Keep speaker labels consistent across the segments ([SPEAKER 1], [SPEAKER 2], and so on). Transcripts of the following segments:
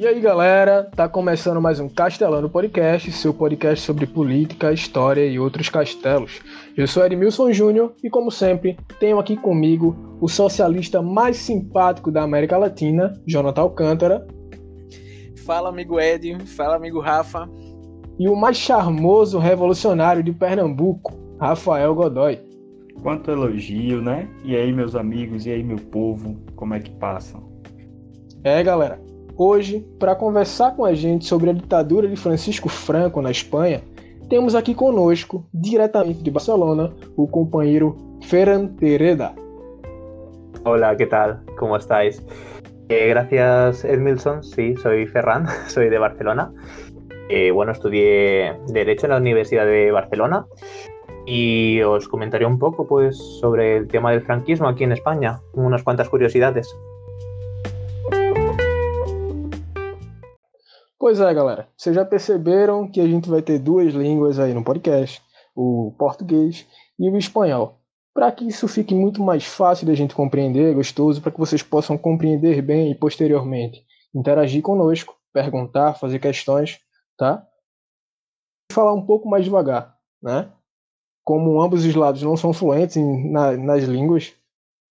[SPEAKER 1] E aí galera, tá começando mais um Castelano Podcast, seu podcast sobre política, história e outros castelos. Eu sou Edmilson Júnior e, como sempre, tenho aqui comigo o socialista mais simpático da América Latina, Jonathan Alcântara.
[SPEAKER 2] Fala amigo Ed, fala amigo Rafa.
[SPEAKER 1] E o mais charmoso revolucionário de Pernambuco, Rafael Godoy.
[SPEAKER 3] Quanto elogio, né? E aí, meus amigos, e aí, meu povo, como é que passam?
[SPEAKER 1] É, galera, hoje, para conversar com a gente sobre a ditadura de Francisco Franco na Espanha, temos aqui conosco, diretamente de Barcelona, o companheiro Ferran Tereda.
[SPEAKER 4] Hola, ¿qué tal? ¿Cómo estáis? Eh, gracias, Edmilson. Sí, soy Ferran, soy de Barcelona. Eh, bueno, estudié Derecho en la Universidad de Barcelona y os comentaré un poco pues, sobre el tema del franquismo aquí en España, unas cuantas curiosidades.
[SPEAKER 1] Pois é, galera. Vocês já perceberam que a gente vai ter duas línguas aí no podcast: o português e o espanhol. Para que isso fique muito mais fácil da gente compreender, gostoso, para que vocês possam compreender bem e posteriormente interagir conosco, perguntar, fazer questões, tá? Falar um pouco mais devagar, né? Como ambos os lados não são fluentes em, na, nas línguas,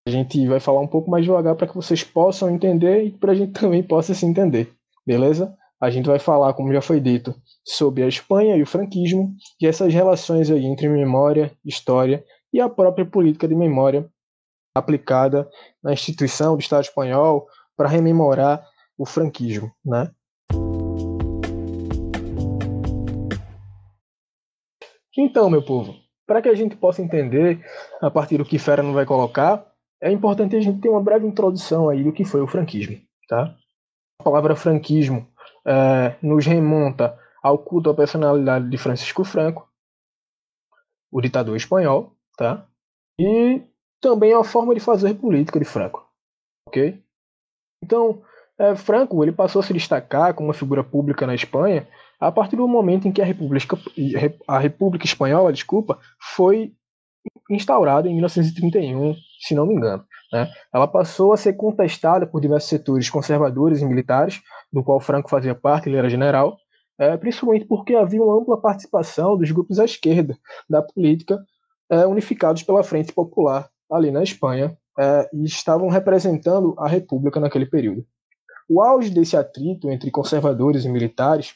[SPEAKER 1] a gente vai falar um pouco mais devagar para que vocês possam entender e para a gente também possa se entender, beleza? A gente vai falar, como já foi dito, sobre a Espanha e o franquismo e essas relações aí entre memória, história e a própria política de memória aplicada na instituição do Estado espanhol para rememorar o franquismo, né? Então, meu povo, para que a gente possa entender a partir do que Fera não vai colocar, é importante a gente ter uma breve introdução aí do que foi o franquismo, tá? A palavra franquismo é, nos remonta ao culto à personalidade de Francisco Franco, o ditador espanhol, tá? E também a forma de fazer política de Franco, ok? Então, é, Franco ele passou a se destacar como uma figura pública na Espanha a partir do momento em que a República, a República Espanhola, desculpa, foi instaurada em 1931, se não me engano. Né? Ela passou a ser contestada por diversos setores conservadores e militares, do qual Franco fazia parte, ele era general, é, principalmente porque havia uma ampla participação dos grupos à esquerda da política é, unificados pela Frente Popular ali na Espanha é, e estavam representando a República naquele período. O auge desse atrito entre conservadores e militares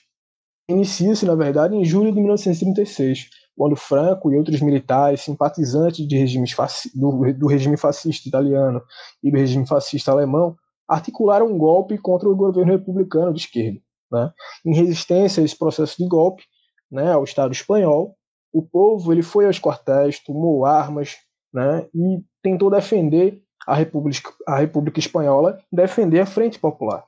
[SPEAKER 1] inicia-se, na verdade, em julho de 1936, quando Franco e outros militares simpatizantes de regimes do, do regime fascista italiano e do regime fascista alemão articularam um golpe contra o governo republicano de esquerda. Né? Em resistência a esse processo de golpe né, ao Estado espanhol, o povo ele foi aos quartéis, tomou armas né, e tentou defender a República, a República Espanhola, defender a Frente Popular.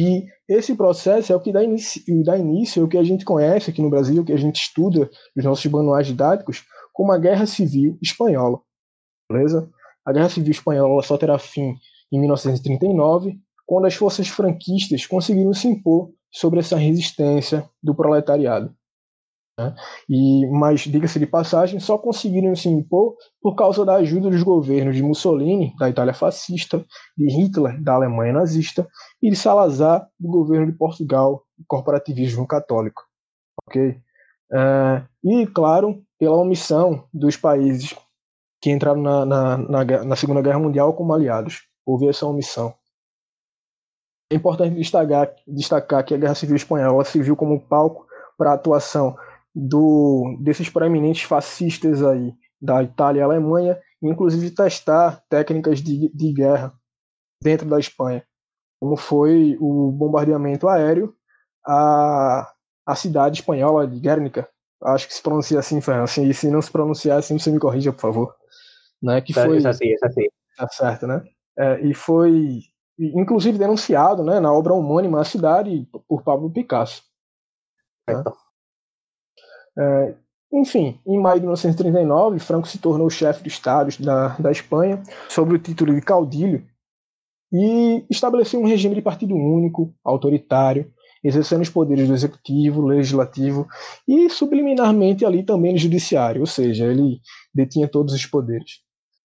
[SPEAKER 1] E esse processo é o que dá início, dá início ao que a gente conhece aqui no Brasil, que a gente estuda nos nossos manuais didáticos, como a Guerra Civil Espanhola. Beleza? A Guerra Civil Espanhola só terá fim em 1939, quando as forças franquistas conseguiram se impor sobre essa resistência do proletariado. Né? E, mas, diga-se de passagem, só conseguiram se impor por causa da ajuda dos governos de Mussolini, da Itália fascista, de Hitler, da Alemanha nazista, e de Salazar, do governo de Portugal, corporativismo católico. Ok? Uh, e, claro, pela omissão dos países que entraram na, na, na, na Segunda Guerra Mundial como aliados houve essa omissão. É importante destacar, destacar que a Guerra Civil Espanhola se viu como palco para a atuação do, desses proeminentes fascistas aí da Itália e Alemanha, inclusive testar técnicas de, de guerra dentro da Espanha, como foi o bombardeamento aéreo à, à cidade espanhola de Guernica. Acho que se pronuncia assim, Fernando. Assim, e se não se pronunciar assim, você me corrija, por favor. Né, que foi,
[SPEAKER 4] é assim, é assim.
[SPEAKER 1] Tá certo, né? é, e foi inclusive denunciado né, na obra homônima A Cidade por Pablo Picasso. Né? É, enfim, em maio de 1939, Franco se tornou chefe de Estado da, da Espanha, sob o título de caudilho, e estabeleceu um regime de partido único, autoritário, exercendo os poderes do executivo, legislativo e subliminarmente ali também no judiciário, ou seja, ele detinha todos os poderes.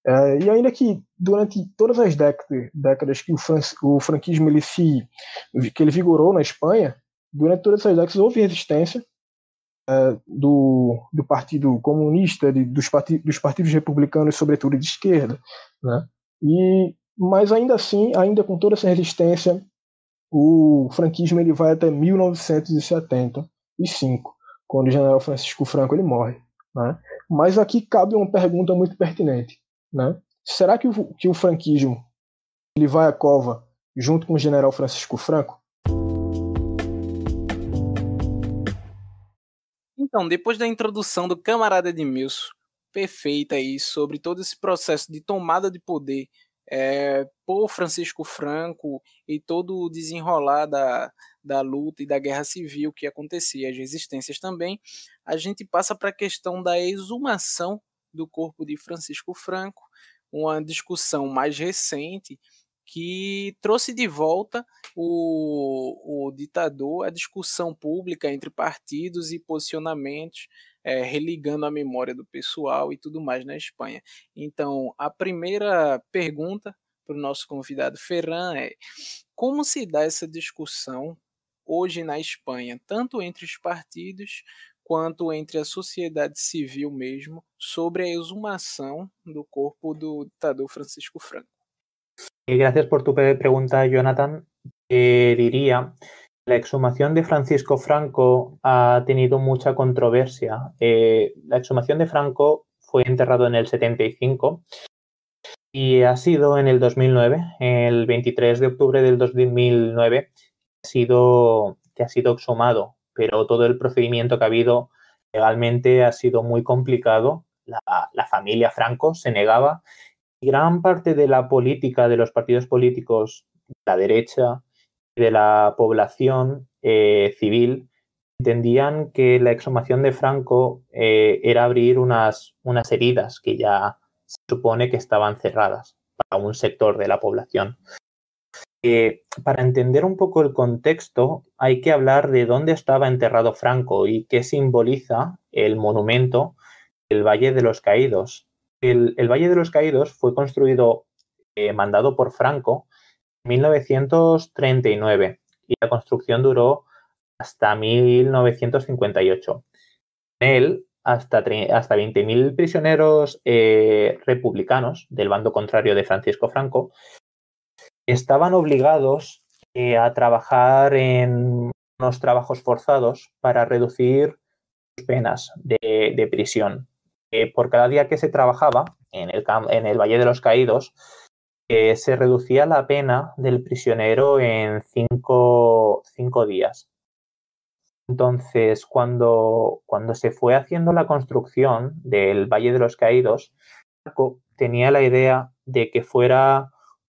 [SPEAKER 1] É, e ainda que durante todas as décadas, décadas que o, fran o, franquismo ele se, que ele vigorou na Espanha, durante todas essas décadas houve resistência é, do, do Partido Comunista, de, dos, dos partidos republicanos, sobretudo de esquerda, né? E mas ainda assim, ainda com toda essa resistência, o franquismo ele vai até 1975, quando o general Francisco Franco ele morre. Né? Mas aqui cabe uma pergunta muito pertinente. Né? Será que o, que o franquismo ele vai à cova junto com o general Francisco Franco?
[SPEAKER 2] Então, depois da introdução do camarada Edmilson, perfeita aí sobre todo esse processo de tomada de poder é, por Francisco Franco e todo o desenrolar da, da luta e da guerra civil que acontecia, as resistências também, a gente passa para a questão da exumação do corpo de Francisco Franco, uma discussão mais recente que trouxe de volta o, o ditador à discussão pública entre partidos e posicionamentos, é, religando a memória do pessoal e tudo mais na Espanha. Então, a primeira pergunta para o nosso convidado Ferran é: como se dá essa discussão hoje na Espanha, tanto entre os partidos quanto entre a sociedade civil mesmo, sobre a exumação do corpo do ditador Francisco Franco?
[SPEAKER 4] Gracias por tu pregunta, Jonathan. Eh, diría, la exhumación de Francisco Franco ha tenido mucha controversia. Eh, la exhumación de Franco fue enterrado en el 75 y ha sido en el 2009, el 23 de octubre del 2009, ha sido, que ha sido exhumado, pero todo el procedimiento que ha habido legalmente ha sido muy complicado. La familia Franco se negaba gran parte de la política, de los partidos políticos la derecha y de la población eh, civil, entendían que la exhumación de Franco eh, era abrir unas, unas heridas que ya se supone que estaban cerradas para un sector de la población. Eh, para entender un poco el contexto, hay que hablar de dónde estaba enterrado Franco y qué simboliza el monumento del Valle de los Caídos, el, Valle de los Caídos fue construido, eh, mandado por Franco en 1939 y la construcción duró hasta 1958. En él, hasta, hasta 20.000 prisioneros eh, republicanos del bando contrario de Francisco Franco estaban obligados eh, a trabajar en unos trabajos forzados para reducir sus penas de prisión por cada día que se trabajaba en el, Valle de los Caídos, eh, se reducía la pena del prisionero en cinco, días. Entonces, cuando, se fue haciendo la construcción del Valle de los Caídos, tenía la idea de que fuera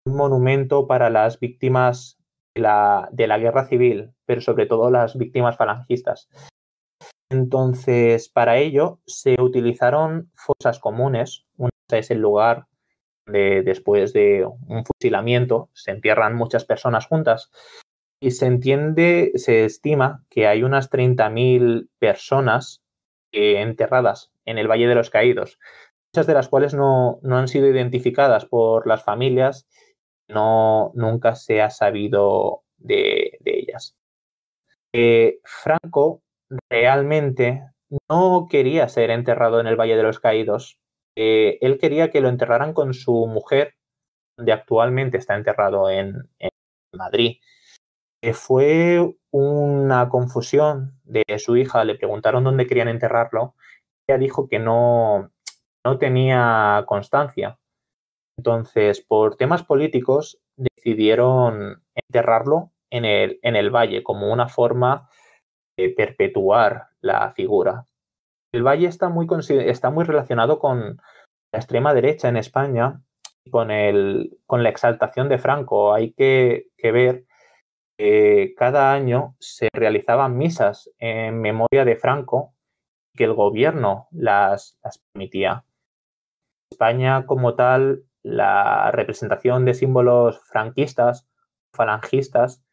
[SPEAKER 4] un monumento para las víctimas de la guerra civil, pero sobre todo las víctimas falangistas. Entonces, para ello se utilizaron fosas comunes. Una es el lugar donde después de un fusilamiento se entierran muchas personas juntas. Y se entiende, se estima que hay unas 30.000 personas enterradas en el Valle de los Caídos, muchas de las cuales no, han sido identificadas por las familias, no, nunca se ha sabido de, ellas. Eh, Franco realmente no quería ser enterrado en el Valle de los Caídos. Eh, él quería que lo enterraran con su mujer, donde actualmente está enterrado en, Madrid. Eh, fue una confusión de su hija, le preguntaron dónde querían enterrarlo. Ella dijo que no, no tenía constancia. Entonces, por temas políticos, decidieron enterrarlo en el, en el valle como una forma perpetuar la figura. El Valle está muy, relacionado con la extrema derecha en España con, con la exaltación de Franco. Hay que, ver que cada año se realizaban misas en memoria de Franco que el gobierno las permitía. España como tal, la representación de símbolos franquistas, falangistas,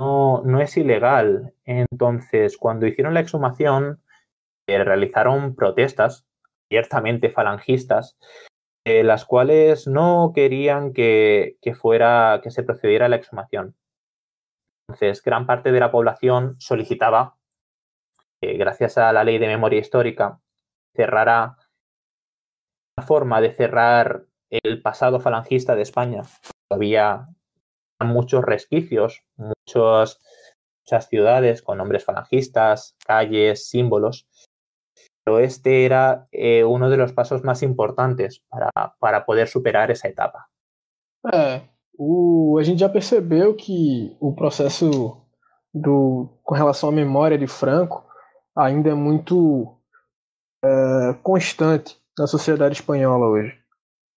[SPEAKER 4] no, es ilegal. Entonces, cuando hicieron la exhumación, eh, realizaron protestas abiertamente falangistas, eh, las cuales no querían que, que, fuera, que se procediera a la exhumación. Entonces, gran parte de la población solicitaba, gracias a la ley de memoria histórica, cerrara una forma de cerrar el pasado falangista de España. Había muchos resquicios, muchos, muchas ciudades con nombres falangistas, calles, símbolos. Pero este era eh, uno de los pasos más importantes para, para poder superar essa etapa.
[SPEAKER 1] É, o, a gente já percebeu que o processo do, com relação à memória de Franco ainda é muito é, constante na sociedade espanhola hoje.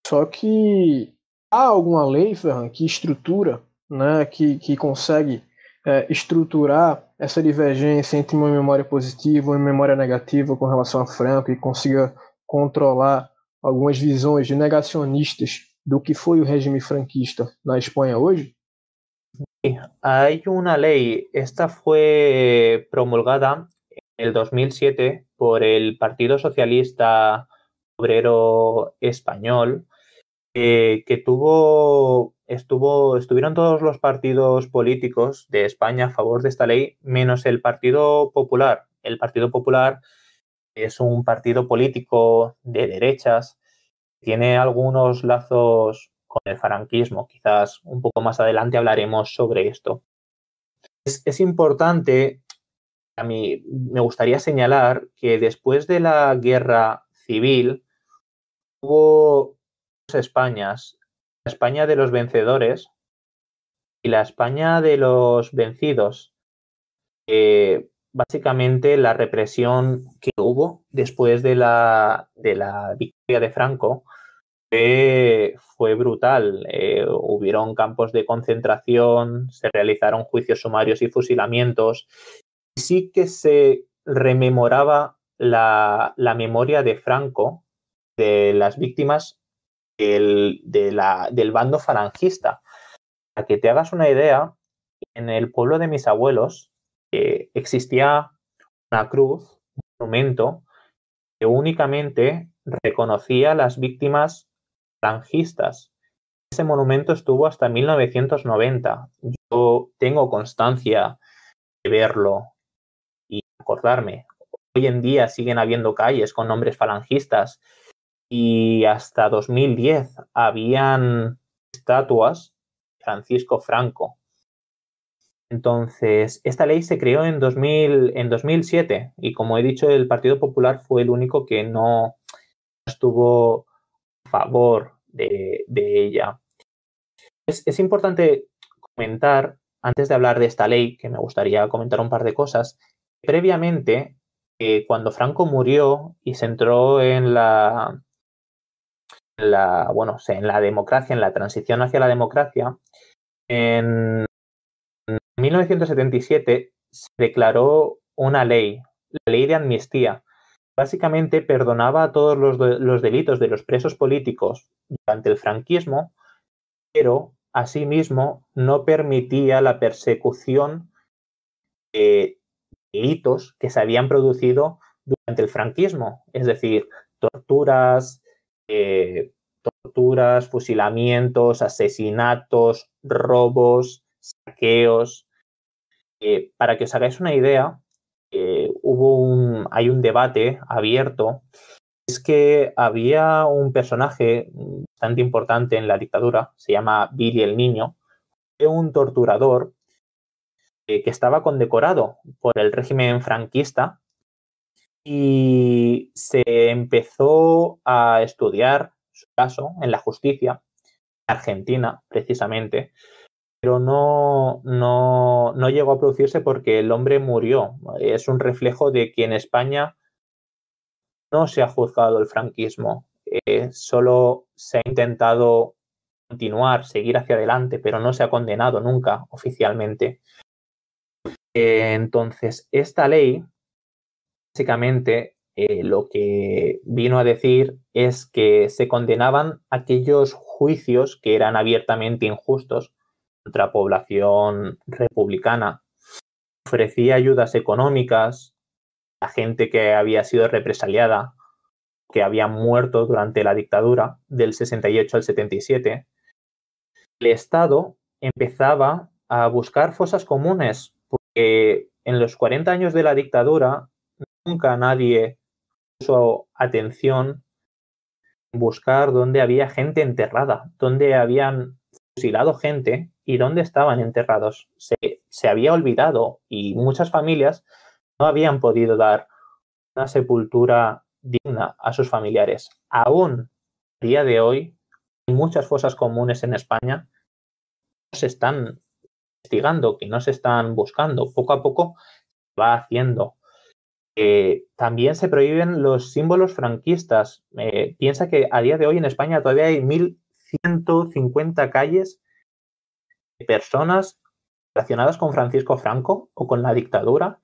[SPEAKER 1] Só que há alguma lei, Ferran, que estrutura, né, que, que consegue é, estruturar essa divergência entre uma memória positiva e uma memória negativa com relação a Franco e consiga controlar algumas visões negacionistas do que foi o regime franquista na Espanha hoje?
[SPEAKER 4] Hay una ley, esta fue promulgada en el 2007 por el Partido Socialista Obrero Español, eh, que tuvo, estuvo, estuvieron todos los partidos políticos de España a favor de esta ley, menos el Partido Popular. El Partido Popular es un partido político de derechas, tiene algunos lazos con el franquismo. Quizás un poco más adelante hablaremos sobre esto. Es, es importante, a mí me gustaría señalar que después de la guerra civil hubo dos Españas, España de los vencedores y la España de los vencidos. Básicamente la represión que hubo después de la, de la victoria de Franco fue, fue brutal. Eh, hubieron campos de concentración, se realizaron juicios sumarios y fusilamientos. Sí que se rememoraba la, la memoria de Franco, de las víctimas del, de la, del bando falangista. Para que te hagas una idea, en el pueblo de mis abuelos, eh, existía una cruz, un monumento, que únicamente reconocía a las víctimas falangistas. Ese monumento estuvo hasta 1990. Yo tengo constancia de verlo y acordarme. Hoy en día siguen habiendo calles con nombres falangistas y hasta 2010 habían estatuas de Francisco Franco entonces, esta ley se creó en, 2000, en 2007 y como he dicho, el Partido Popular fue el único que no estuvo a favor de, de ella. Es, es, importante comentar, antes de hablar de esta ley, que me gustaría comentar un par de cosas, previamente, eh, cuando Franco murió y se entró en la, la, bueno, en la democracia, en la transición hacia la democracia, en en 1977 se declaró una ley, la ley de amnistía. Básicamente perdonaba a todos los, los delitos de los presos políticos durante el franquismo, pero asimismo no permitía la persecución de delitos que se habían producido durante el franquismo, es decir, torturas, eh, torturas, fusilamientos, asesinatos, robos, saqueos. Eh, para que os hagáis una idea, eh, hubo hay un debate abierto. Es que había un personaje bastante importante en la dictadura, se llama Billy el Niño, un torturador que estaba condecorado por el régimen franquista y se empezó a estudiar su caso en la justicia argentina, precisamente, pero no, no, no llegó a producirse porque el hombre murió. Es un reflejo de que en España no se ha juzgado el franquismo, eh, solo se ha intentado continuar, seguir hacia adelante, pero no se ha condenado nunca oficialmente. Eh, entonces, esta ley, básicamente, eh, lo que vino a decir es que se condenaban aquellos juicios que eran abiertamente injustos, contra población republicana. Ofrecía ayudas económicas a gente que había sido represaliada que habían muerto durante la dictadura del 68 al 77, el Estado empezaba a buscar fosas comunes, porque en los 40 años de la dictadura nunca nadie puso atención en buscar dónde había gente enterrada, dónde habían fusilado gente y dónde estaban enterrados. Se, se había olvidado y muchas familias no habían podido dar una sepultura digna a sus familiares. Aún a día de hoy muchas fosas comunes en España se están investigando, que no se están buscando. Poco a poco va haciendo. Eh, también se prohíben los símbolos franquistas. Eh, piensa que a día de hoy en España todavía hay 1.150 calles de personas relacionadas con Francisco Franco o con la dictadura.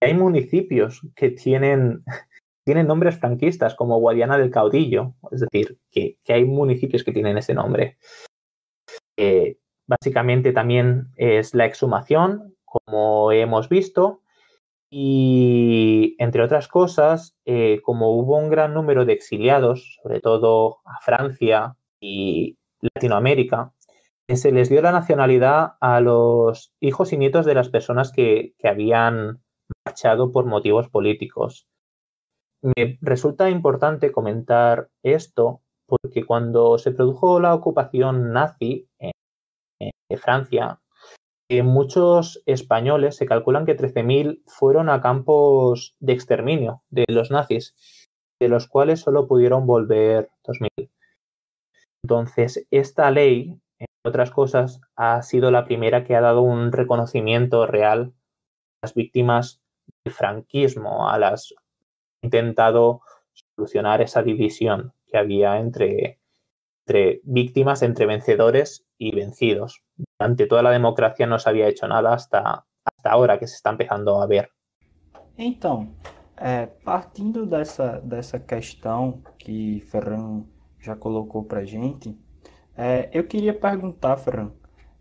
[SPEAKER 4] Hay municipios que tienen, tienen nombres franquistas, como Guadiana del Caudillo, es decir, que, hay municipios que tienen ese nombre. Eh, básicamente también es la exhumación, como hemos visto, y entre otras cosas, eh, como hubo un gran número de exiliados, sobre todo a Francia y Latinoamérica, eh, se les dio la nacionalidad a los hijos y nietos de las personas que, habían marchado por motivos políticos. Me resulta importante comentar esto porque cuando se produjo la ocupación nazi en, en Francia, muchos españoles, se calculan que 13.000 fueron a campos de exterminio de los nazis, de los cuales solo pudieron volver 2.000. Entonces, esta ley, entre otras cosas, ha sido la primera que ha dado un reconocimiento real a las víctimas del franquismo, a las intentado solucionar esa división que había entre, entre víctimas, entre vencedores y vencidos. Durante toda la democracia no se había hecho nada hasta, hasta ahora que se está empezando a ver.
[SPEAKER 3] Então, é, partindo dessa, dessa questão que Ferran já colocou para gente, é, eu queria perguntar, Ferran,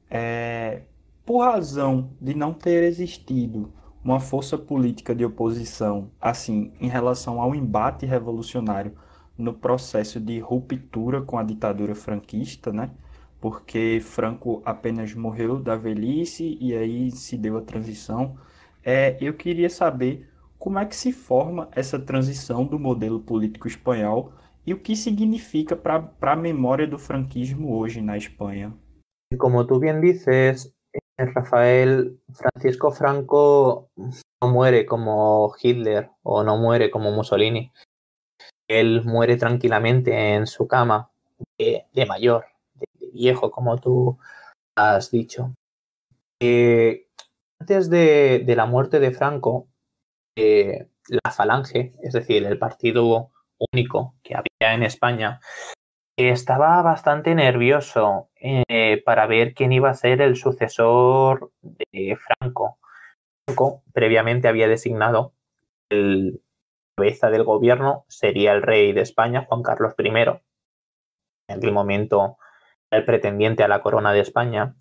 [SPEAKER 3] é, por razão de não ter existido uma força política de oposição, assim, em relação ao embate revolucionário no processo de ruptura com a ditadura franquista, né? Porque Franco apenas morreu da velhice e aí se deu a transição. É, eu queria saber como é que se forma essa transição do modelo político espanhol e o que significa para a memória do franquismo hoje na Espanha.
[SPEAKER 4] Como tu bien dices, Rafael Francisco Franco no muere como Hitler o no muere como Mussolini. Él muere tranquilamente en su cama de, de viejo, como tú has dicho. Eh, antes de, la muerte de Franco, eh, la Falange, es decir, el partido único que había en España, estaba bastante nervioso eh, para ver quién iba a ser el sucesor de Franco. Franco previamente había designado el cabeza del gobierno sería el rey de España, Juan Carlos I. En aquel momento el pretendiente a la corona de España.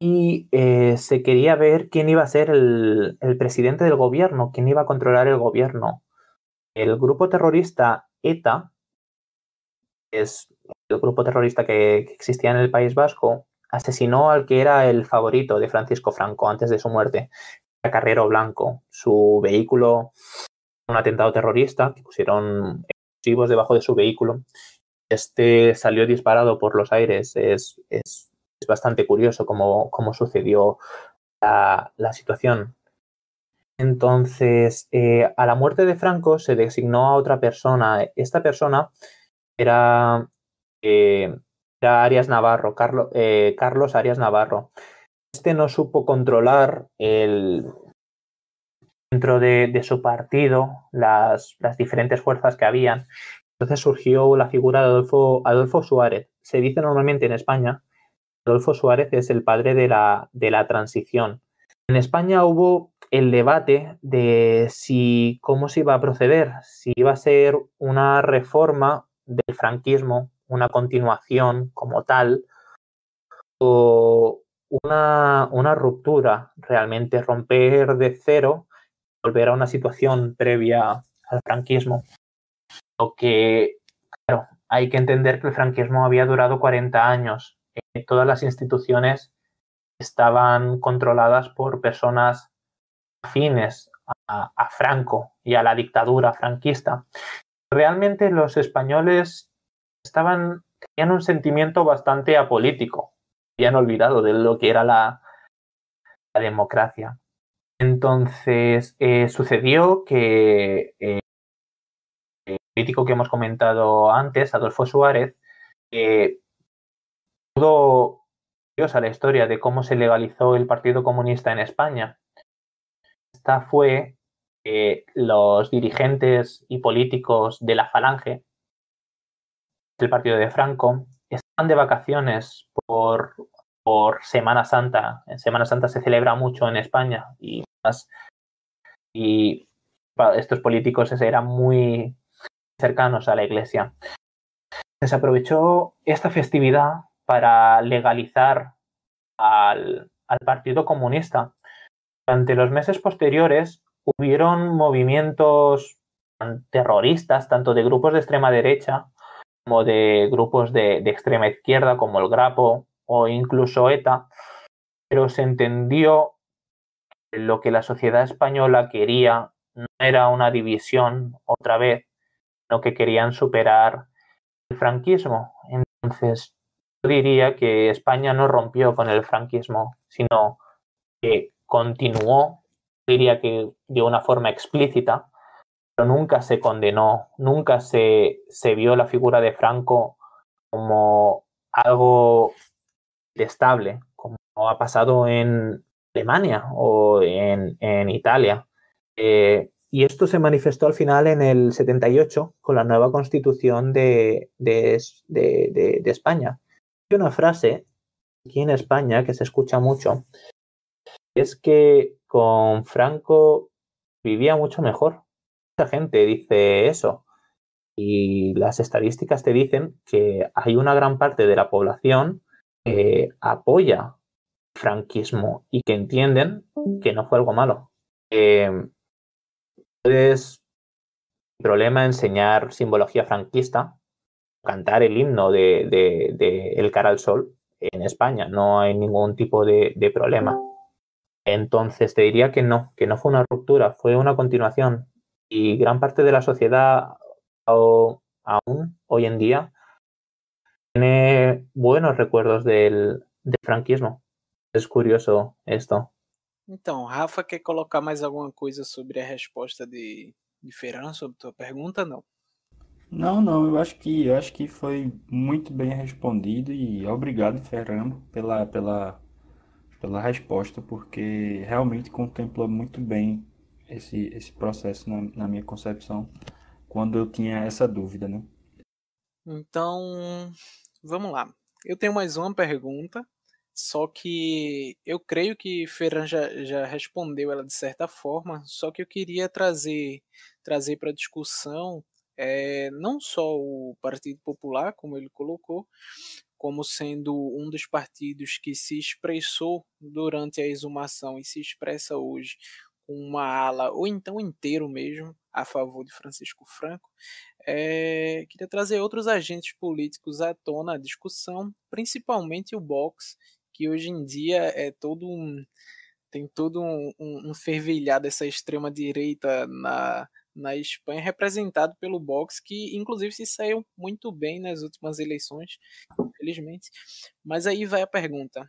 [SPEAKER 4] Y eh, se quería ver quién iba a ser el, presidente del gobierno, quién iba a controlar el gobierno. El grupo terrorista ETA, es el grupo terrorista que, que existía en el País Vasco, asesinó al que era el favorito de Francisco Franco antes de su muerte, a Carrero Blanco. Su vehículo, un atentado terrorista, que pusieron explosivos debajo de su vehículo este salió disparado por los aires. Es, es, es bastante curioso cómo, cómo sucedió la, la, situación. Entonces, eh, a la muerte de Franco se designó a otra persona. Esta persona era, eh, Arias Navarro, eh, Carlos Arias Navarro. Este no supo controlar el, dentro de, de su partido las, las diferentes fuerzas que habían entonces surgió la figura de Adolfo, Adolfo Suárez. Se dice normalmente en España, Adolfo Suárez es el padre de la, de la transición. En España hubo el debate de si cómo se iba a proceder, si iba a ser una reforma del franquismo, una continuación como tal, o una, una ruptura, realmente romper de cero, volver a una situación previa al franquismo. Lo que, claro, hay que entender que el franquismo había durado 40 años. Eh, todas las instituciones estaban controladas por personas afines a, Franco y a la dictadura franquista. Realmente los españoles estaban, tenían un sentimiento bastante apolítico. Habían olvidado de lo que era la, democracia. Entonces, eh, sucedió que eh, que hemos comentado antes, Adolfo Suárez, eh, pudo a la historia de cómo se legalizó el Partido Comunista en España. Esta fue eh, los dirigentes y políticos de la Falange del partido de Franco estaban de vacaciones por, por Semana Santa. En Semana Santa se celebra mucho en España y más y estos políticos eran muy cercanos a la iglesia. Se aprovechó esta festividad para legalizar al, al Partido Comunista. Durante los meses posteriores hubieron movimientos terroristas, tanto de grupos de extrema derecha como de grupos de, de, extrema izquierda, como el Grapo o incluso ETA, pero se entendió que lo que la sociedad española quería no era una división otra vez, sino que querían superar el franquismo. Entonces, yo diría que España no rompió con el franquismo, sino que continuó, diría que de una forma explícita, pero nunca se condenó, nunca se, se vio la figura de Franco como algo estable, como ha pasado en Alemania o en, en Italia. Eh, y esto se manifestó al final en el 78 con la nueva constitución de, de, de, España. Hay una frase aquí en España que se escucha mucho, es que con Franco vivía mucho mejor. Mucha gente dice eso. Y las estadísticas te dicen que hay una gran parte de la población que apoya franquismo y que entienden que no fue algo malo. Eh, es problema enseñar simbología franquista, cantar el himno de, El cara al sol en España, no hay ningún tipo de, de problema. Entonces te diría que no, que no fue una ruptura, fue una continuación. Y gran parte de la sociedad aún hoy en día tiene buenos recuerdos del, del franquismo. Es curioso esto.
[SPEAKER 2] Então, Rafa quer colocar mais alguma coisa sobre a resposta de, de Ferran sobre tua pergunta, não?
[SPEAKER 3] Não, não, eu acho que eu acho que foi muito bem respondido e obrigado, Ferran, pela, pela pela resposta, porque realmente contempla muito bem esse, esse processo na, na minha concepção, quando eu tinha essa dúvida, né?
[SPEAKER 2] Então, vamos lá. Eu tenho mais uma pergunta, só que eu creio que Ferran já, já respondeu ela de certa forma, só que eu queria trazer, trazer para discussão é, não só o Partido Popular, como ele colocou, como sendo um dos partidos que se expressou durante a exumação e se expressa hoje com uma ala, ou então inteiro mesmo, a favor de Francisco Franco, é, queria trazer outros agentes políticos à tona à discussão, principalmente o Vox, que hoje em dia é todo um tem todo um, um, um fervilhar dessa extrema direita na na Espanha, representado pelo Vox, que inclusive se saiu muito bem nas últimas eleições, infelizmente. Mas aí vai a pergunta.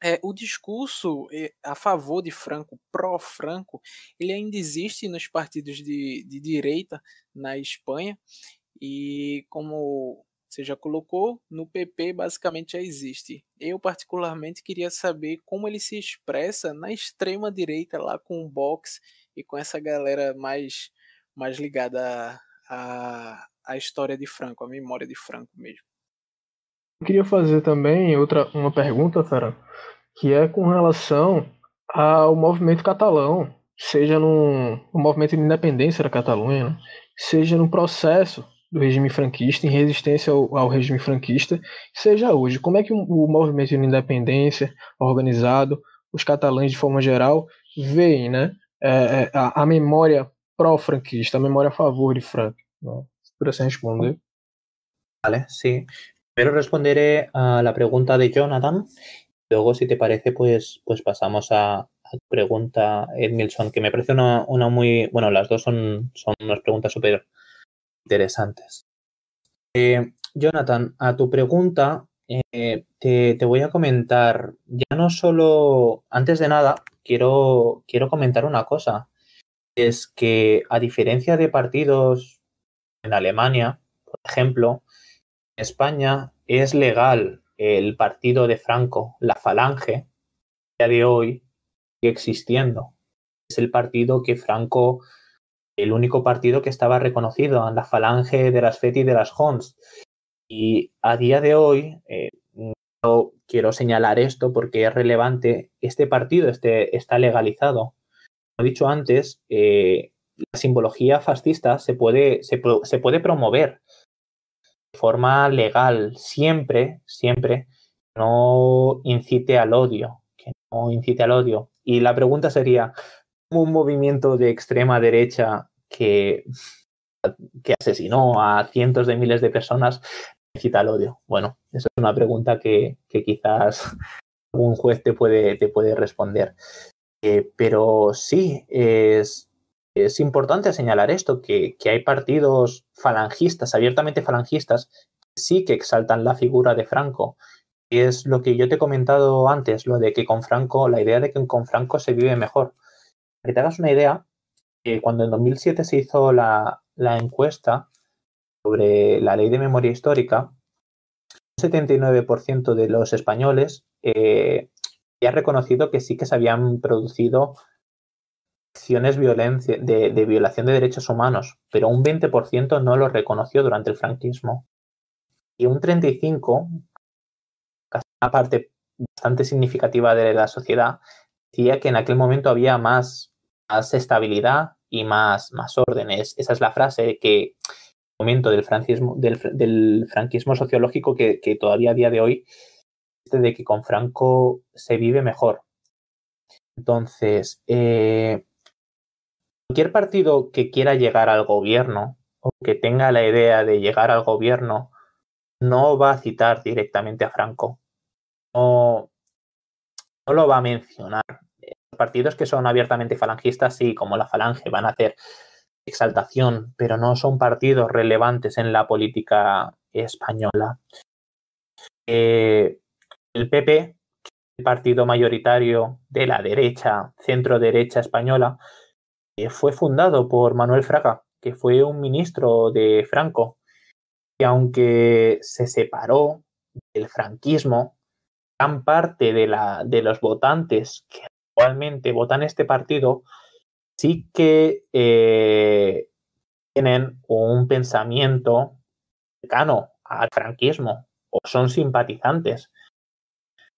[SPEAKER 2] É, o discurso é, a favor de Franco, pró-Franco, ele ainda existe nos partidos de, de direita na Espanha, e como você já colocou, no PP basicamente já existe. Eu, particularmente, queria saber como ele se expressa na extrema direita, lá com o Vox e com essa galera mais mais ligada à, à história de Franco, à memória de Franco mesmo.
[SPEAKER 1] Eu queria fazer também outra uma pergunta, Ferran, que é com relação ao movimento catalão, seja no, no movimento de independência da Catalunha, né? seja no processo do regime franquista, em resistência ao, ao, regime franquista, seja hoje. Como é que o, movimento de independência organizado, os catalães de forma geral, veem né, é, é a, a memória pró-franquista, a memória a favor de Franco. Né? para se responder.
[SPEAKER 4] Vale, sí. Primero responderé a la pregunta de Jonathan. Luego, si te parece, pues, pues pasamos a, pregunta, Edmilson, que me parece una, una muy. Bueno, las dos son, son unas preguntas súper interesantes. Eh, Jonathan, a tu pregunta, eh, te, voy a comentar, ya no solo, antes de nada, quiero, quiero comentar una cosa. Es que a diferencia de partidos en Alemania, por ejemplo, en España es legal el partido de Franco, la Falange, a día de hoy sigue existiendo. Es el partido que Franco, el único partido que estaba reconocido la Falange de las FET y de las Hons. Y a día de hoy, eh, quiero señalar esto porque es relevante, este partido este, está legalizado. Como he dicho antes, eh, la simbología fascista se puede, se, puede promover de forma legal, siempre, siempre, no incite al odio, no incite al odio. Y la pregunta sería, ¿cómo un movimiento de extrema derecha que, que asesinó a cientos de miles de personas incita al odio? Bueno, esa es una pregunta que, que quizás un juez te puede, te puede responder. Eh, pero sí, es, es importante señalar esto, que, que, hay partidos falangistas, abiertamente falangistas, que sí que exaltan la figura de Franco. Es lo que yo te he comentado antes, lo de que con Franco, la idea de que con Franco se vive mejor. Para que te hagas una idea, cuando en 2007 se hizo la, encuesta sobre la ley de memoria histórica, un 79% de los españoles eh, ya reconocido que sí que se habían producido acciones de, de, violación de derechos humanos, pero un 20% no lo reconoció durante el franquismo. Y un 35%, casi una parte bastante significativa de la sociedad, decía que en aquel momento había más, más estabilidad y más, más órdenes. Esa es la frase que momento del franquismo, del, franquismo sociológico que, que, todavía a día de hoy de que con Franco se vive mejor. Entonces, eh, cualquier partido que quiera llegar al gobierno o que tenga la idea de llegar al gobierno no va a citar directamente a Franco. No, no lo va a mencionar. Partidos que son abiertamente falangistas, sí, como la Falange, van a hacer exaltación, pero no son partidos relevantes en la política española. Eh, el PP, el partido mayoritario de la derecha, centro-derecha española, eh, fue fundado por Manuel Fraga, que fue un ministro de Franco, y aunque se separó del franquismo, gran parte de, la, de los votantes que actualmente votan este partido sí que eh, tienen un pensamiento cercano al franquismo o son simpatizantes.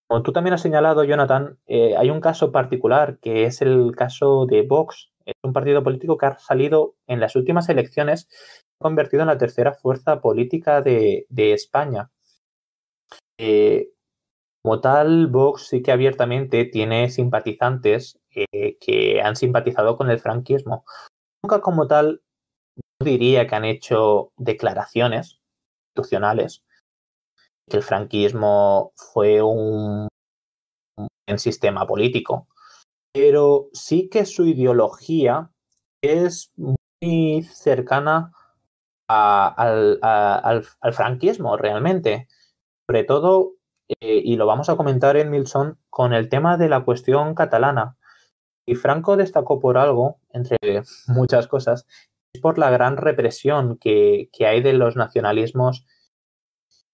[SPEAKER 4] Como tú también has señalado, Jonathan, eh, hay un caso particular que es el caso de Vox. Es un partido político que ha salido en las últimas elecciones, convertido en la tercera fuerza política de, España. Eh, como tal, Vox sí que abiertamente tiene simpatizantes eh, que han simpatizado con el franquismo. Nunca como tal, diría que han hecho declaraciones institucionales, que el franquismo fue un, sistema político, pero sí que su ideología es muy cercana a, al, al, al, franquismo realmente. Sobre todo, eh, y lo vamos a comentar en Milson, con el tema de la cuestión catalana. Y Franco destacó por algo, entre muchas cosas, es por la gran represión que, que hay de los nacionalismos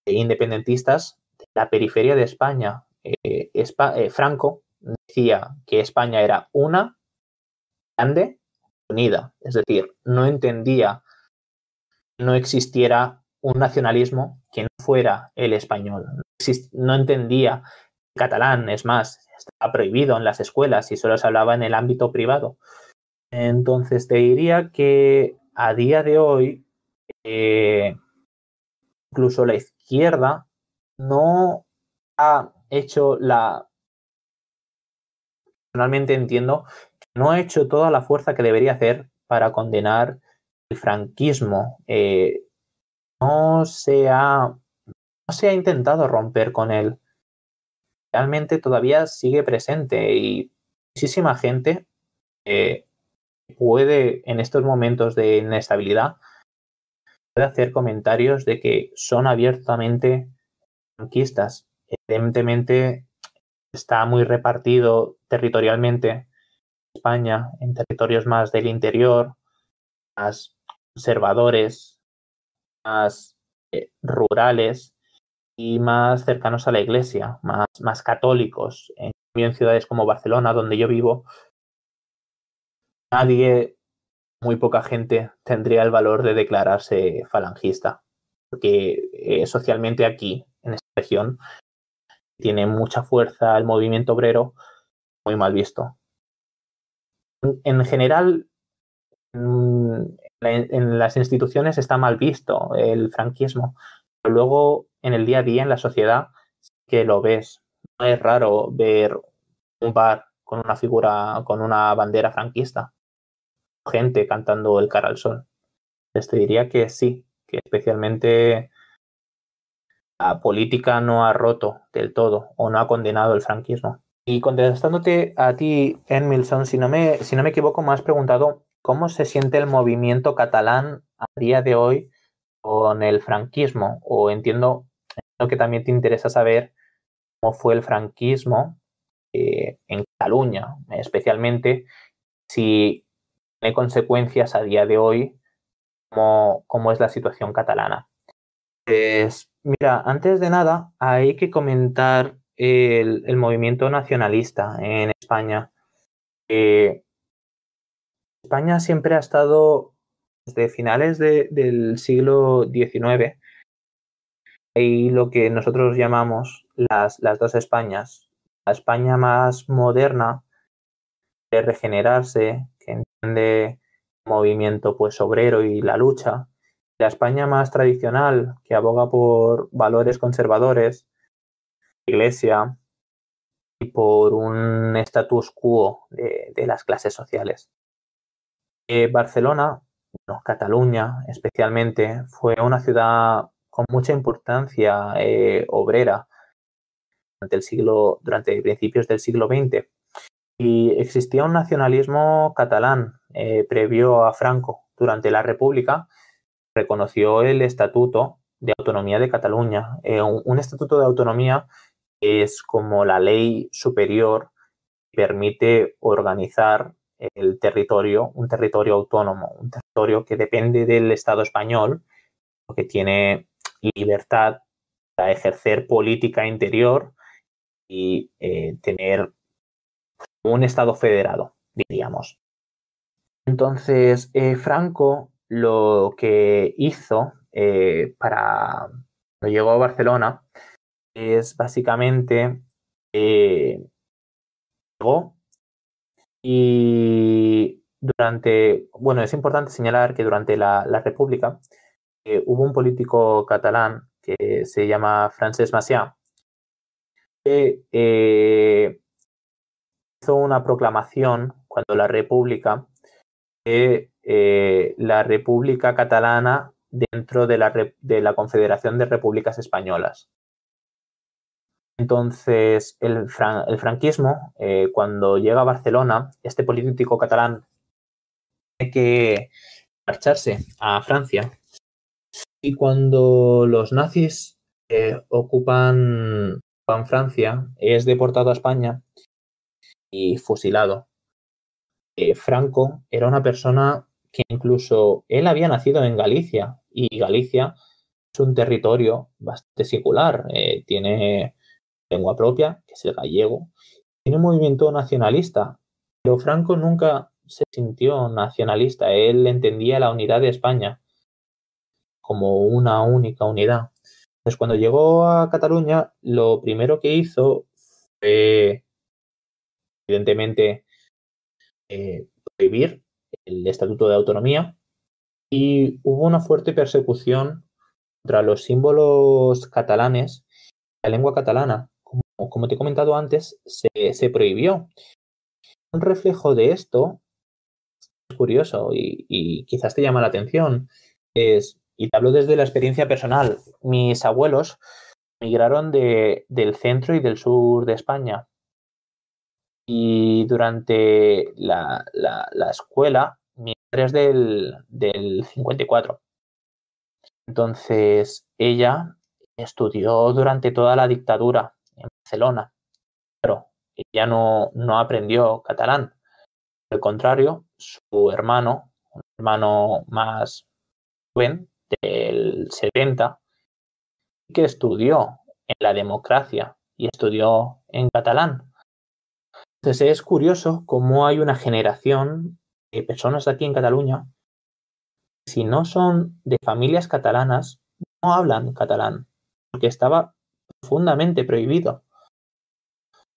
[SPEAKER 4] independentistas de la periferia de España. Eh, eh, Franco decía que España era una, grande, unida. Es decir, no entendía no existiera un nacionalismo que no fuera el español. No, entendía el catalán, es más, estaba prohibido en las escuelas y solo se hablaba en el ámbito privado. Entonces te diría que a día de hoy, eh, incluso la izquierda no ha hecho la... Personalmente entiendo que no ha hecho toda la fuerza que debería hacer para condenar el franquismo. Eh, no se ha, no se ha intentado romper con él. Realmente todavía sigue presente y muchísima gente eh, puede, en estos momentos de inestabilidad, puede hacer comentarios de que son abiertamente franquistas. Evidentemente está muy repartido territorialmente España en territorios más del interior, más conservadores, más eh, rurales y más cercanos a la iglesia, más, más católicos. En, en ciudades como Barcelona, donde yo vivo, nadie, muy poca gente tendría el valor de declararse falangista, porque eh, socialmente aquí, en esta región, tiene mucha fuerza el movimiento obrero, muy mal visto. En general, en las instituciones está mal visto el franquismo, pero luego en el día a día, en la sociedad, que lo ves. No es raro ver un bar con una figura, con una bandera franquista, gente cantando el cara al sol. Les te diría que sí, que especialmente la política no ha roto del todo o no ha condenado el franquismo. Y contestándote a ti, Enmilson, si no me, si no me equivoco, me has preguntado cómo se siente el movimiento catalán a día de hoy con el franquismo. O entiendo, que también te interesa saber cómo fue el franquismo eh, en Cataluña, especialmente si tiene consecuencias a día de hoy, cómo, cómo es la situación catalana. Pues mira, antes de nada, hay que comentar el, movimiento nacionalista en España. España siempre ha estado desde finales del siglo XIX y lo que nosotros llamamos las, las dos Españas. La España más moderna de regenerarse, que entiende el movimiento pues obrero y la lucha, la España más tradicional, que aboga por valores conservadores, iglesia y por un status quo de, las clases sociales. Eh, Barcelona, Cataluña especialmente, fue una ciudad con mucha importancia eh, obrera durante el siglo, durante principios del siglo XX. Y existía un nacionalismo catalán eh, previo a Franco. Durante la República reconoció el Estatuto de Autonomía de Cataluña, un, estatuto de autonomía es como la ley superior que permite organizar el territorio, un territorio autónomo, un territorio que depende del Estado español, que tiene libertad para ejercer política interior y eh, tener un Estado federado, diríamos. Entonces, eh, Franco lo que hizo eh, para cuando llegó a Barcelona es básicamente eh, y durante, bueno, es importante señalar que durante la, República eh, hubo un político catalán que se llama Francesc Macià, que eh, hizo una proclamación cuando la República de la República Catalana dentro de la, de la Confederación de Repúblicas Españolas. Entonces, el, franquismo, eh, cuando llega a Barcelona, este político catalán tiene que marcharse a Francia. Y cuando los nazis eh, ocupan, Francia, es deportado a España y fusilado. Eh, Franco era una persona que incluso él había nacido en Galicia y Galicia es un territorio bastante secular. tiene lengua propia, que es el gallego. Tiene un movimiento nacionalista, pero Franco nunca se sintió nacionalista. Él entendía la unidad de España como una única unidad. Entonces, cuando llegó a Cataluña, lo primero que hizo fue, evidentemente, eh, prohibir el Estatuto de Autonomía y hubo una fuerte persecución contra los símbolos catalanes, la lengua catalana como te he comentado antes, se, prohibió. Un reflejo de esto es curioso y, quizás te llama la atención. Es y te hablo desde la experiencia personal. Mis abuelos migraron de, del centro y del sur de España. Y durante la, la, escuela, mi madre es del, del 54. Entonces, ella estudió durante toda la dictadura Barcelona, pero ella no, no aprendió catalán. Al contrario, su hermano, un hermano más joven, del 70, que estudió en la democracia y estudió en catalán. Entonces es curioso cómo hay una generación de personas aquí en Cataluña, si no son de familias catalanas, no hablan catalán, porque estaba profundamente prohibido.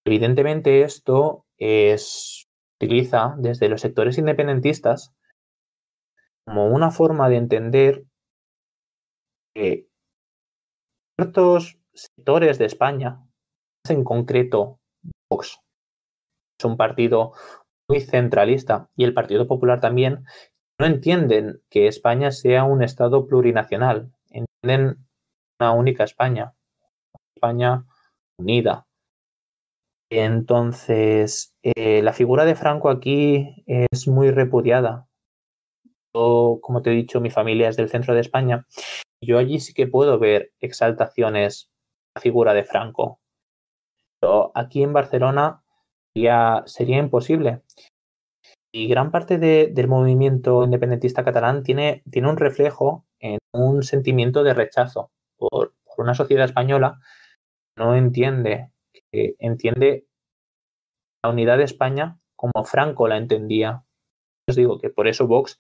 [SPEAKER 4] Evidentemente esto es, utiliza desde los sectores independentistas como una forma de entender que ciertos sectores de España, en concreto Vox, es un partido muy centralista y el Partido Popular también, no entienden que España sea un Estado plurinacional, entienden una única España, España unida. Entonces, eh, la figura de Franco aquí es muy repudiada. Yo, como te he dicho, mi familia es del centro de España yo allí sí que puedo ver exaltaciones a la figura de Franco. Pero aquí en Barcelona sería, sería imposible. Y gran parte del movimiento independentista catalán tiene, tiene un reflejo en un sentimiento de rechazo por, por una sociedad española que no entiende, entiende la unidad de España como Franco la entendía. Os digo que por eso Vox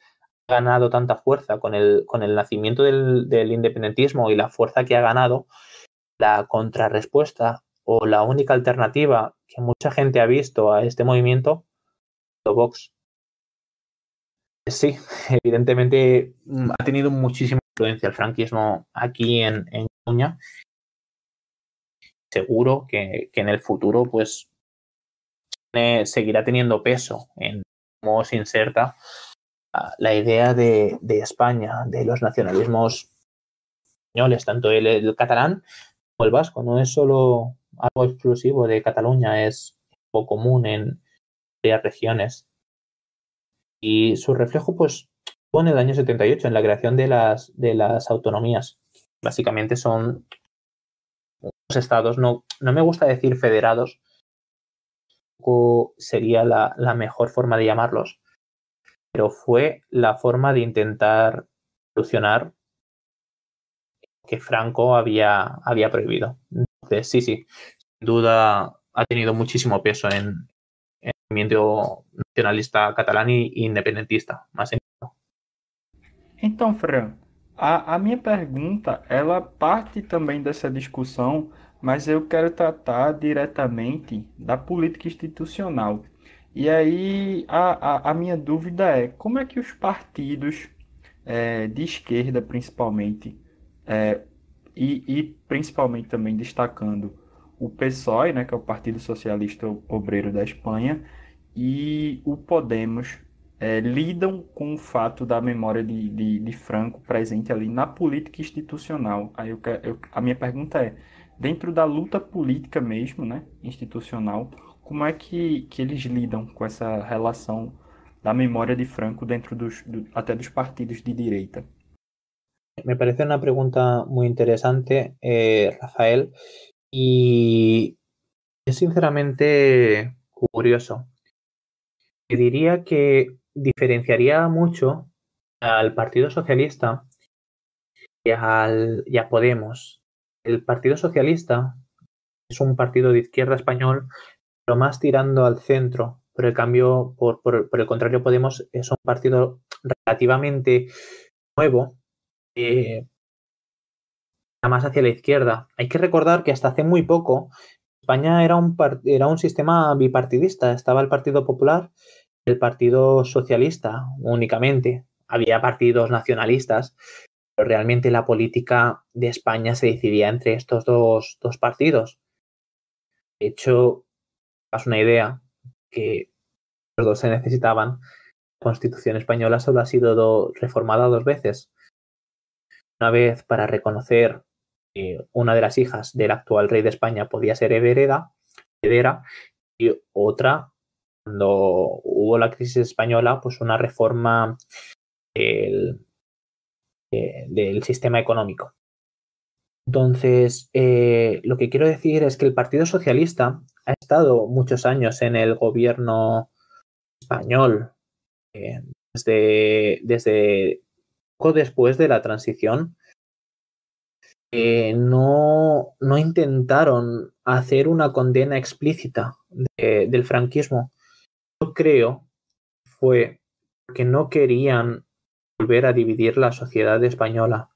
[SPEAKER 4] ganado tanta fuerza con el, con el nacimiento del, independentismo y la fuerza que ha ganado, la contrarrespuesta o la única alternativa que mucha gente ha visto a este movimiento, Vox. Sí, evidentemente mm, ha tenido muchísima influencia el franquismo aquí en, en Seguro que, en el futuro, pues, seguirá teniendo peso en cómo se inserta la idea de, España, de los nacionalismos españoles, tanto el, catalán como el vasco, no es solo algo exclusivo de Cataluña, es algo común en varias regiones. Y su reflejo, pues, fue en el año 78, en la creación de las, de las autonomías. Básicamente son estados, no, no me gusta decir federados, sería la, mejor forma de llamarlos, pero fue la forma de intentar solucionar que Franco había, había prohibido. Entonces, sí, sí, sin duda ha tenido muchísimo peso en, el movimiento nacionalista catalán e independentista, más en
[SPEAKER 3] Então, Fran, a, a minha pergunta, ela parte também dessa discussão, mas eu quero tratar diretamente da política institucional. E aí a, a, a minha dúvida é como é que os partidos é, de esquerda, principalmente, é, e, e, principalmente também destacando o PSOE, né, que é o Partido Socialista Obreiro da Espanha, e o Podemos é, lidam com o fato da memória de, de, de, Franco presente ali na política institucional. Aí eu, eu, a minha pergunta é, dentro da luta política mesmo, né, institucional, como é que, que eles lidam com essa relação da memória de Franco dentro dos, do, até dos partidos de direita?
[SPEAKER 4] Me parece una pregunta muy interesante, eh, Rafael, y es sinceramente curioso. Diría que diferenciaría mucho al Partido Socialista y, al, y a Podemos. El Partido Socialista es un partido de izquierda español pero más tirando al centro. Por el cambio, por, el contrario, Podemos es un partido relativamente nuevo, eh, más hacia la izquierda. Hay que recordar que hasta hace muy poco España era un, era un sistema bipartidista. Estaba el Partido Popular el Partido Socialista únicamente. Había partidos nacionalistas, pero realmente la política de España se decidía entre estos dos, dos partidos. De hecho, una idea que los dos se necesitaban, la Constitución española solo ha sido reformada dos veces. una vez para reconocer que una de las hijas del actual rey de España podía ser heredera y otra cuando hubo la crisis española, pues una reforma del, del sistema económico. Entonces, eh, lo que quiero decir es que el Partido Socialista ha estado muchos años en el gobierno español, eh, desde, poco después de la transición, eh, no, intentaron hacer una condena explícita del franquismo. Creo fue que no querían volver a dividir la sociedad española.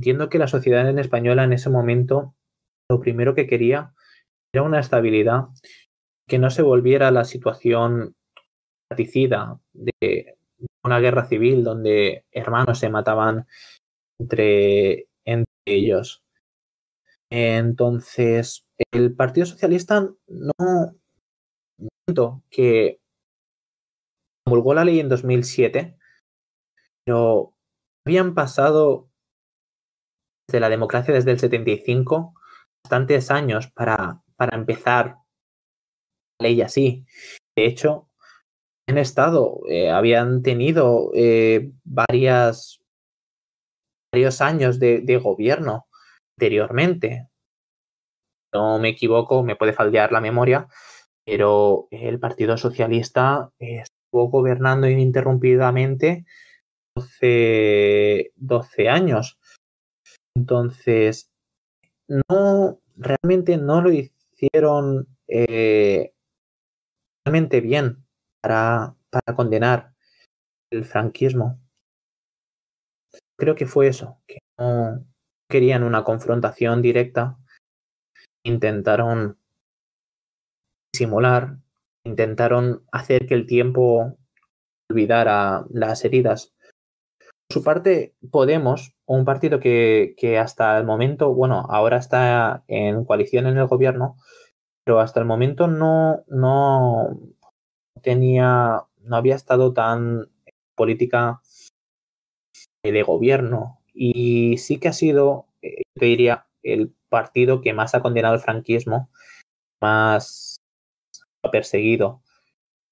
[SPEAKER 4] Entiendo que la sociedad en española en ese momento lo primero que quería era una estabilidad, que no se volviera la situación paticida de una guerra civil donde hermanos se mataban entre, entre ellos. Entonces, el Partido Socialista no que promulgó la ley en 2007, pero habían pasado de la democracia desde el 75 bastantes años para, para empezar la ley así. De hecho, han estado, eh, habían tenido eh, varias, varios años de, de, gobierno anteriormente. No me equivoco, me puede faldear la memoria, pero el Partido Socialista estuvo gobernando ininterrumpidamente 12, 12 años. Entonces, no, realmente no lo hicieron eh, realmente bien para, para condenar el franquismo. Creo que fue eso, que no querían una confrontación directa, intentaron simular, intentaron hacer que el tiempo olvidara las heridas. Por su parte, Podemos, un partido que, que, hasta el momento, bueno, ahora está en coalición en el gobierno, pero hasta el momento no, no tenía, no había estado tan política de gobierno y sí que ha sido, eh, yo diría, el partido que más ha condenado el franquismo, más perseguido.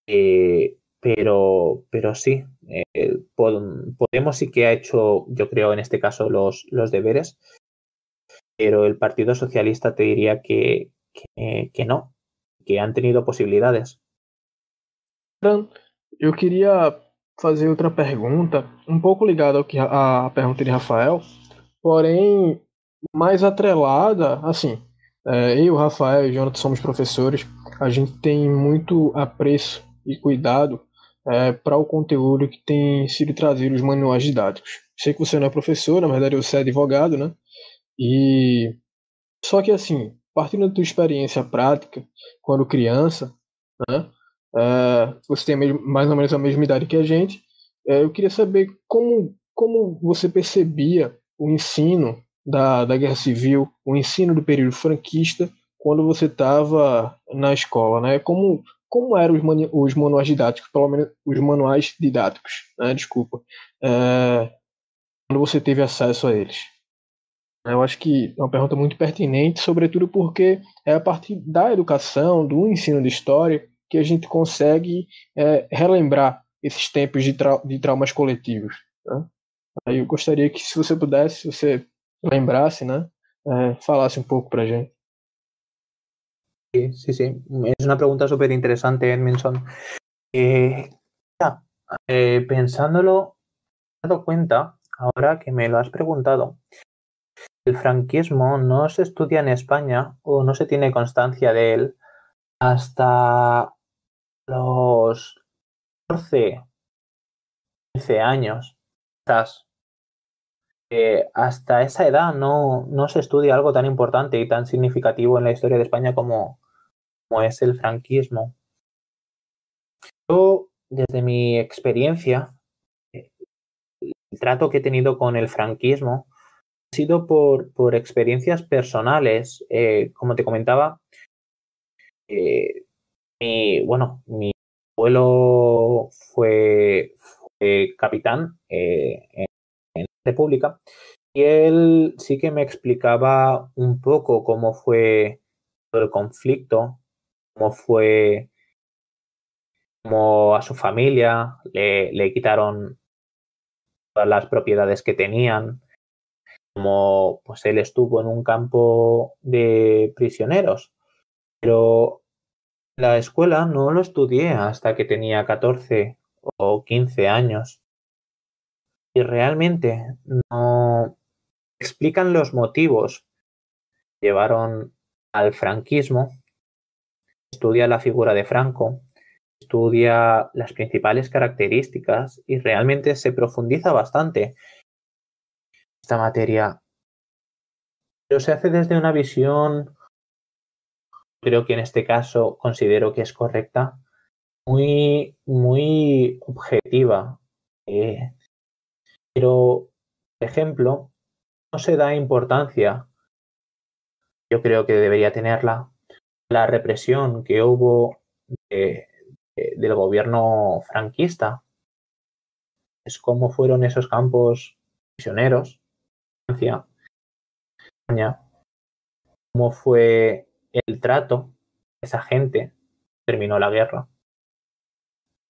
[SPEAKER 4] Eh, pero, pero sí, eh, Podemos sí que ha hecho, yo creo, en este caso, los, los deberes, pero el Partido Socialista te diría que, que, no, que han tenido posibilidades.
[SPEAKER 1] Eu queria fazer outra pergunta, um pouco ligada a pergunta de Rafael, porém mais atrelada, assim, é, eu, Rafael e Jonathan somos professores, a gente tem muito apreço e cuidado é, para o conteúdo que tem sido trazido os manuais didáticos. Sei que você não é professor, na verdade você é advogado, né? E só que assim, partindo da tua experiência prática, quando criança, né? É, você tem mais ou menos a mesma idade que a gente. É, eu queria saber como, como você percebia o ensino da, da Guerra Civil, o ensino do período franquista quando você estava na escola, né? Como como eram os, os, manuais didáticos, pelo menos os manuais didáticos, né? Desculpa, é, quando você teve acesso a eles? Eu acho que é uma pergunta muito pertinente, sobretudo porque é a partir da educação, do ensino de história, que a gente consegue é, relembrar esses tempos de, tra de traumas coletivos. Né? Aí eu gostaria que, se você pudesse, se você lembrasse, né, é, falasse um pouco para gente.
[SPEAKER 4] Sí, sí. Es una pregunta súper interesante, Edmondson. Eh, eh, pensándolo, me he dado cuenta, ahora que me lo has preguntado, el franquismo no se estudia en España o no se tiene constancia de él hasta los 14, 15 años. Quizás. Eh, hasta esa edad no, no se estudia algo tan importante y tan significativo en la historia de España como, como es el franquismo. Yo, desde mi experiencia, eh, el trato que he tenido con el franquismo ha sido por, experiencias personales. Eh, como te comentaba, eh, mi, bueno, mi abuelo fue, capitán en, en, República. Y él sí que me explicaba un poco cómo fue el conflicto, cómo fue, cómo a su familia le, le quitaron todas las propiedades que tenían, como pues él estuvo en un campo de prisioneros. Pero la escuela no lo estudié hasta que tenía 14 o 15 años. Y realmente no explican los motivos que llevaron al franquismo. Estudia la figura de Franco, estudia las principales características y realmente se profundiza bastante esta materia. Pero se hace desde una visión creo que en este caso considero que es correcta, muy, muy objetiva. Eh, pero, por ejemplo, no se da importancia, yo creo que debería tenerla, la represión que hubo del gobierno franquista. Es cómo fueron esos campos prisioneros, Francia, España, cómo fue el trato, esa gente terminó la guerra.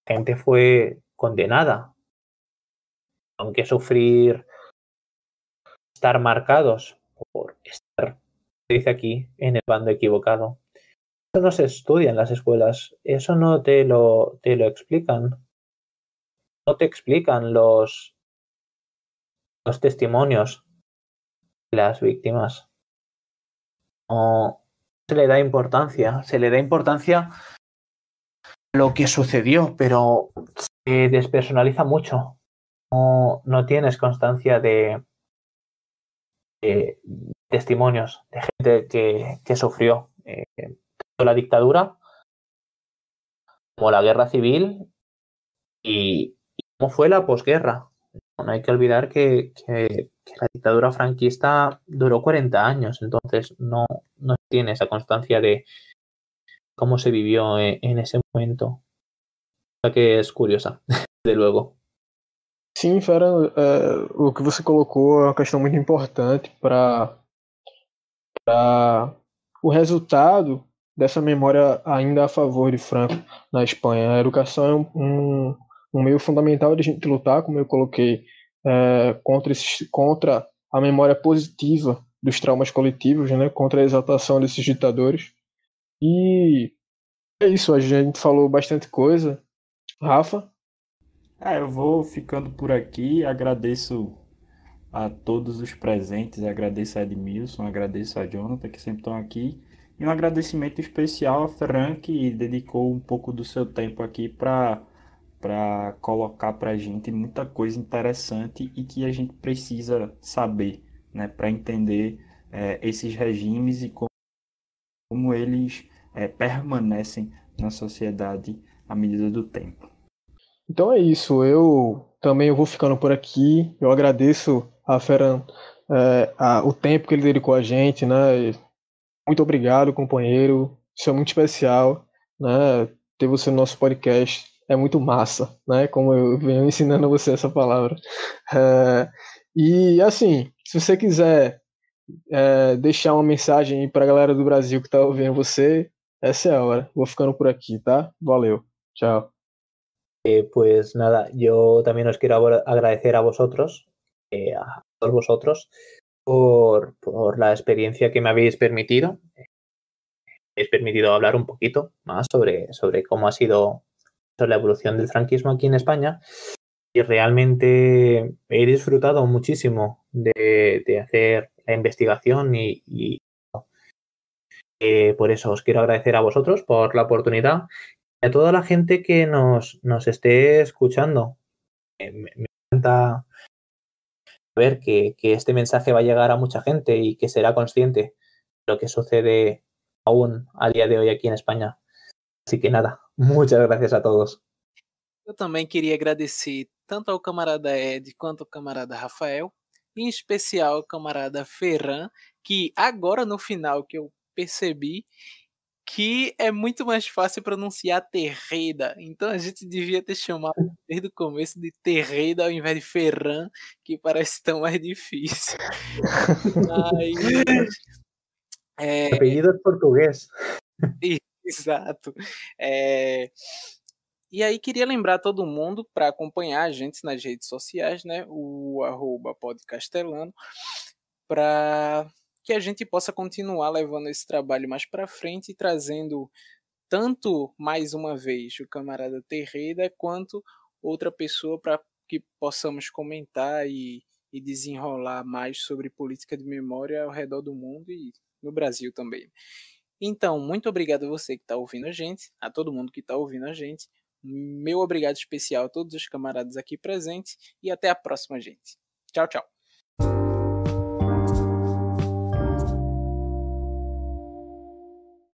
[SPEAKER 4] La gente fue condenada, aunque sufrir, estar marcados por estar, se dice aquí, en el bando equivocado. No se estudia en las escuelas, eso no te lo, te lo explican. No te explican los, los testimonios de las víctimas. No, se le da importancia, se le da importancia a lo que sucedió, pero se despersonaliza mucho. No, no tienes constancia de, testimonios de gente que, que sufrió eh, la dictadura como la guerra civil y, cómo fue la posguerra. No hay que olvidar que, la dictadura franquista duró 40 años, entonces no, no tiene esa constancia de cómo se vivió en, en ese momento. O que es curiosa, de luego.
[SPEAKER 1] Sim, Fera, é, o que você colocou é uma questão muito importante para o resultado dessa memória ainda a favor de Franco na Espanha. A educação é um, um um meio fundamental de a gente lutar, como eu coloquei, é, contra, esses, contra a memória positiva dos traumas coletivos, né, contra a exaltação desses ditadores. E é isso, a gente falou bastante coisa. Rafa?
[SPEAKER 3] É, eu vou ficando por aqui, agradeço a todos os presentes, agradeço a Edmilson, agradeço a Jonathan, que sempre estão aqui, e um agradecimento especial a Ferran, que dedicou um pouco do seu tempo aqui para para colocar para a gente muita coisa interessante e que a gente precisa saber, né, para entender é, esses regimes e como, como eles é, permanecem na sociedade à medida do tempo.
[SPEAKER 1] Então é isso. Eu também eu vou ficando por aqui. Eu agradeço a Ferran é, a, o tempo que ele dedicou a gente, né? Muito obrigado, companheiro. Isso é muito especial, né? Ter você no nosso podcast é muito massa, né? Como eu venho ensinando você essa palavra. É, e assim, se você quiser é, deixar uma mensagem para a galera do Brasil que está ouvindo você, essa é a hora. Vou ficando por aqui, tá? Valeu. Chao.
[SPEAKER 4] Eh, pues nada, yo también os quiero agradecer a vosotros, eh, a todos vosotros, por, la experiencia que me habéis permitido. Me habéis permitido hablar un poquito más sobre, sobre cómo ha sido la evolución del franquismo aquí en España y realmente he disfrutado muchísimo de, de hacer la investigación y, eh, por eso os quiero agradecer a vosotros por la oportunidad y a toda la gente que nos, nos esté escuchando. Me, encanta ver que, que, este mensaje va a llegar a mucha gente y que será consciente de lo que sucede aún a día de hoy aquí en España. Así que nada, muchas gracias a todos.
[SPEAKER 2] Eu também queria agradecer tanto ao camarada Ed quanto ao camarada Rafael, em especial ao camarada Ferran, que agora no final que eu percebi que é muito mais fácil pronunciar Terreida. Então a gente devia ter chamado desde o começo de Terreida ao invés de Ferran, que parece tão mais difícil. Mas,
[SPEAKER 4] é... Apelido português.
[SPEAKER 2] Exato. É... E aí queria lembrar todo mundo para acompanhar a gente nas redes sociais, né? O arroba podcastelano, para que a gente possa continuar levando esse trabalho mais para frente e trazendo tanto mais uma vez o camarada Terreira quanto outra pessoa para que possamos comentar e, e desenrolar mais sobre política de memória ao redor do mundo e no Brasil também. Então, muito obrigado a você que está ouvindo a gente, a todo mundo que está ouvindo a gente. Meu obrigado especial a todos os camaradas aqui presentes e até a próxima, gente. Tchau, tchau.